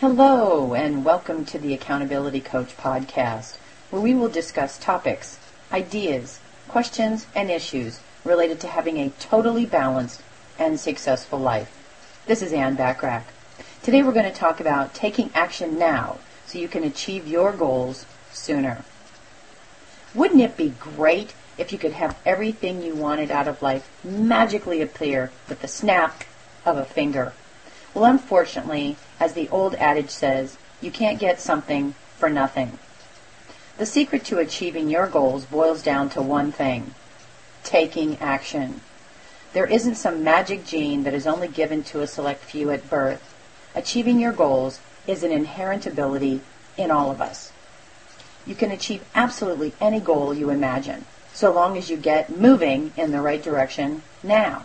Hello, and welcome to the Accountability Coach podcast, where we will discuss topics, ideas, questions, and issues related to having a totally balanced and successful life. This is Ann Bachrach. Today we're going to talk about taking action now so you can achieve your goals sooner. Wouldn't it be great if you could have everything you wanted out of life magically appear with the snap of a finger? Well, unfortunately, as the old adage says, you can't get something for nothing. The secret to achieving your goals boils down to one thing taking action. There isn't some magic gene that is only given to a select few at birth. Achieving your goals is an inherent ability in all of us. You can achieve absolutely any goal you imagine, so long as you get moving in the right direction now.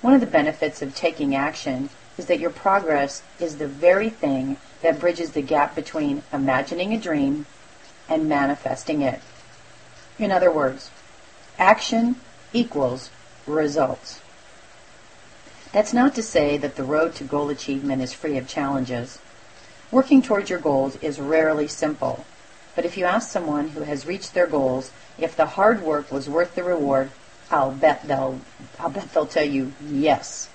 One of the benefits of taking action is that your progress is the very thing that bridges the gap between imagining a dream and manifesting it. In other words, action equals results. That's not to say that the road to goal achievement is free of challenges. Working towards your goals is rarely simple, but if you ask someone who has reached their goals if the hard work was worth the reward, I'll bet they'll I'll bet they'll tell you yes.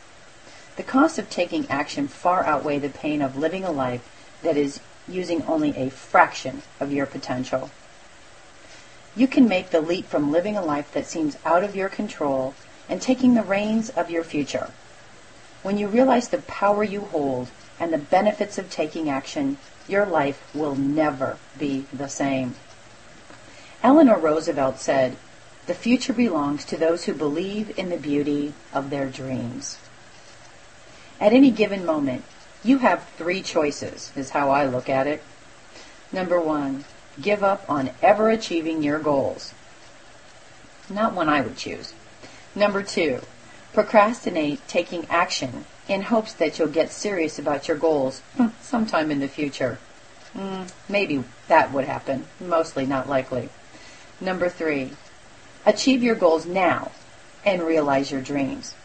The costs of taking action far outweigh the pain of living a life that is using only a fraction of your potential. You can make the leap from living a life that seems out of your control and taking the reins of your future. When you realize the power you hold and the benefits of taking action, your life will never be the same. Eleanor Roosevelt said, The future belongs to those who believe in the beauty of their dreams. At any given moment, you have three choices, is how I look at it. Number one, give up on ever achieving your goals. Not one I would choose. Number two, procrastinate taking action in hopes that you'll get serious about your goals sometime in the future. Mm, maybe that would happen. Mostly not likely. Number three, achieve your goals now and realize your dreams.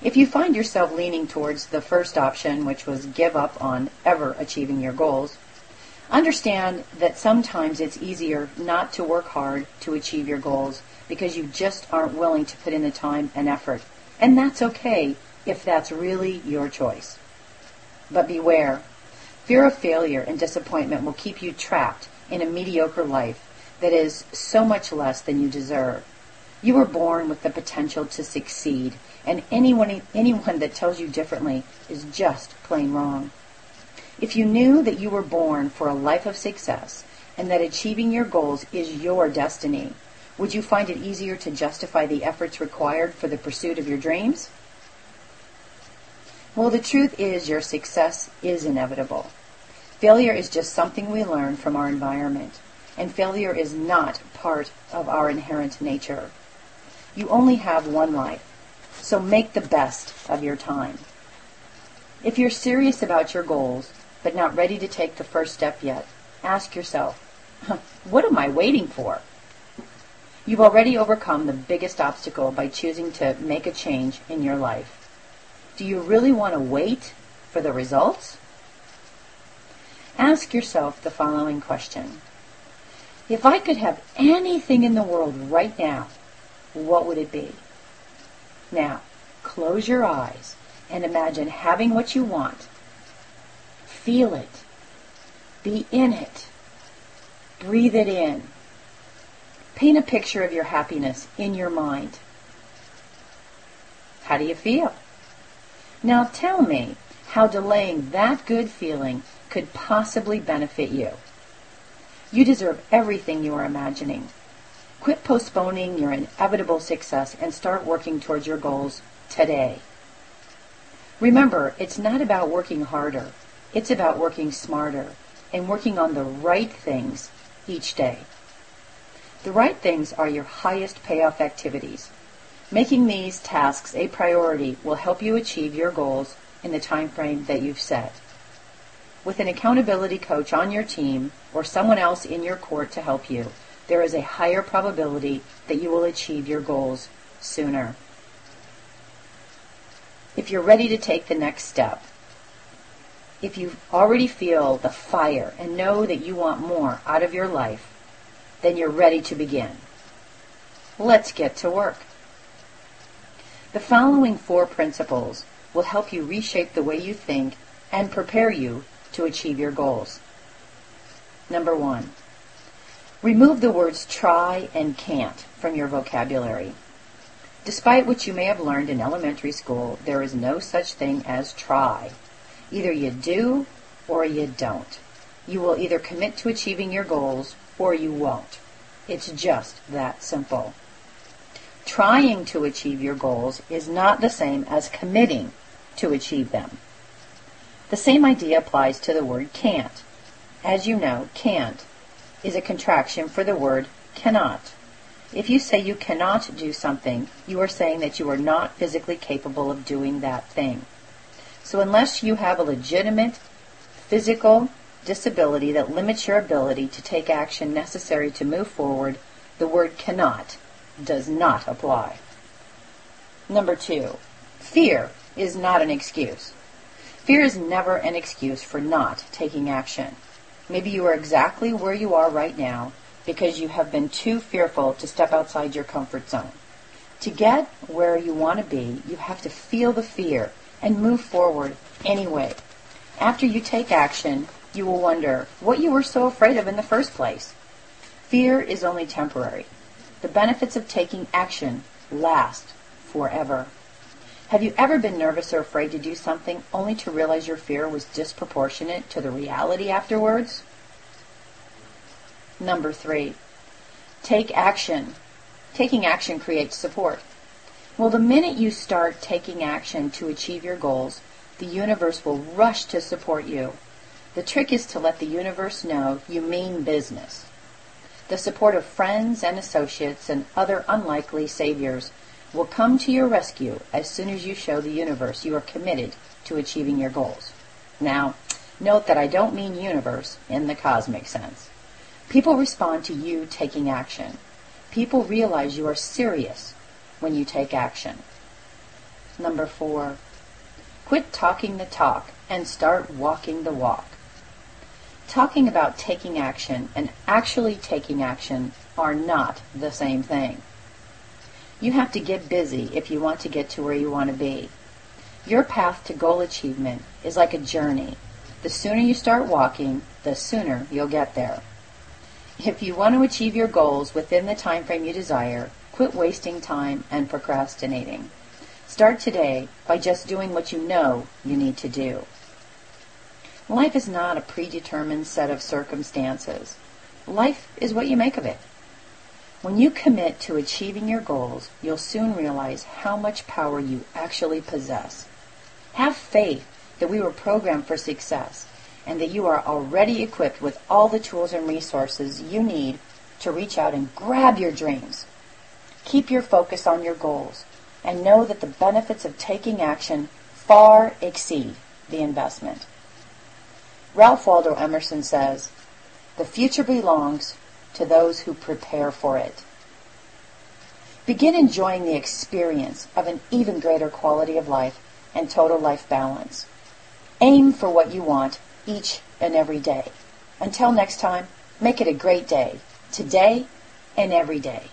If you find yourself leaning towards the first option, which was give up on ever achieving your goals, understand that sometimes it's easier not to work hard to achieve your goals because you just aren't willing to put in the time and effort. And that's okay if that's really your choice. But beware. Fear of failure and disappointment will keep you trapped in a mediocre life that is so much less than you deserve. You were born with the potential to succeed, and anyone, anyone that tells you differently is just plain wrong. If you knew that you were born for a life of success and that achieving your goals is your destiny, would you find it easier to justify the efforts required for the pursuit of your dreams? Well, the truth is your success is inevitable. Failure is just something we learn from our environment, and failure is not part of our inherent nature. You only have one life, so make the best of your time. If you're serious about your goals, but not ready to take the first step yet, ask yourself, what am I waiting for? You've already overcome the biggest obstacle by choosing to make a change in your life. Do you really want to wait for the results? Ask yourself the following question. If I could have anything in the world right now, what would it be? Now, close your eyes and imagine having what you want. Feel it. Be in it. Breathe it in. Paint a picture of your happiness in your mind. How do you feel? Now tell me how delaying that good feeling could possibly benefit you. You deserve everything you are imagining. Quit postponing your inevitable success and start working towards your goals today. Remember, it's not about working harder. It's about working smarter and working on the right things each day. The right things are your highest payoff activities. Making these tasks a priority will help you achieve your goals in the time frame that you've set. With an accountability coach on your team or someone else in your court to help you, there is a higher probability that you will achieve your goals sooner. If you're ready to take the next step, If you already feel the fire and know that you want more out of your life, then you're ready to begin. Let's get to work. The following four principles will help you reshape the way you think and prepare you to achieve your goals. Number one, remove the words try and can't from your vocabulary. Despite what you may have learned in elementary school, there is no such thing as try. Either you do or you don't. You will either commit to achieving your goals or you won't. It's just that simple. Trying to achieve your goals is not the same as committing to achieve them. The same idea applies to the word can't. As you know, can't is a contraction for the word cannot. If you say you cannot do something, you are saying that you are not physically capable of doing that thing. So unless you have a legitimate physical disability that limits your ability to take action necessary to move forward, the word cannot does not apply. Number two, fear is not an excuse. Fear is never an excuse for not taking action. Maybe you are exactly where you are right now because you have been too fearful to step outside your comfort zone. To get where you want to be, you have to feel the fear and move forward anyway. After you take action, you will wonder what you were so afraid of in the first place. Fear is only temporary. The benefits of taking action last forever. Have you ever been nervous or afraid to do something only to realize your fear was disproportionate to the reality afterwards? Number three, take action. Taking action creates support. Well, the minute you start taking action to achieve your goals, the universe will rush to support you. The trick is to let the universe know you mean business. The support of friends and associates and other unlikely saviors will come to your rescue as soon as you show the universe you are committed to achieving your goals. Now, note that I don't mean universe in the cosmic sense. People respond to you taking action. People realize you are serious when you take action. Number four, quit talking the talk and start walking the walk. Talking about taking action and actually taking action are not the same thing. You have to get busy if you want to get to where you want to be. Your path to goal achievement is like a journey. The sooner you start walking, the sooner you'll get there. If you want to achieve your goals within the time frame you desire, quit wasting time and procrastinating. Start today by just doing what you know you need to do. Life is not a predetermined set of circumstances. Life is what you make of it. When you commit to achieving your goals, you'll soon realize how much power you actually possess. Have faith that we were programmed for success and that you are already equipped with all the tools and resources you need to reach out and grab your dreams. Keep your focus on your goals and know that the benefits of taking action far exceed the investment. Ralph Waldo Emerson says, the future belongs to those who prepare for it. Begin enjoying the experience of an even greater quality of life and total life balance. Aim for what you want each and every day. Until next time, make it a great day, today and every day.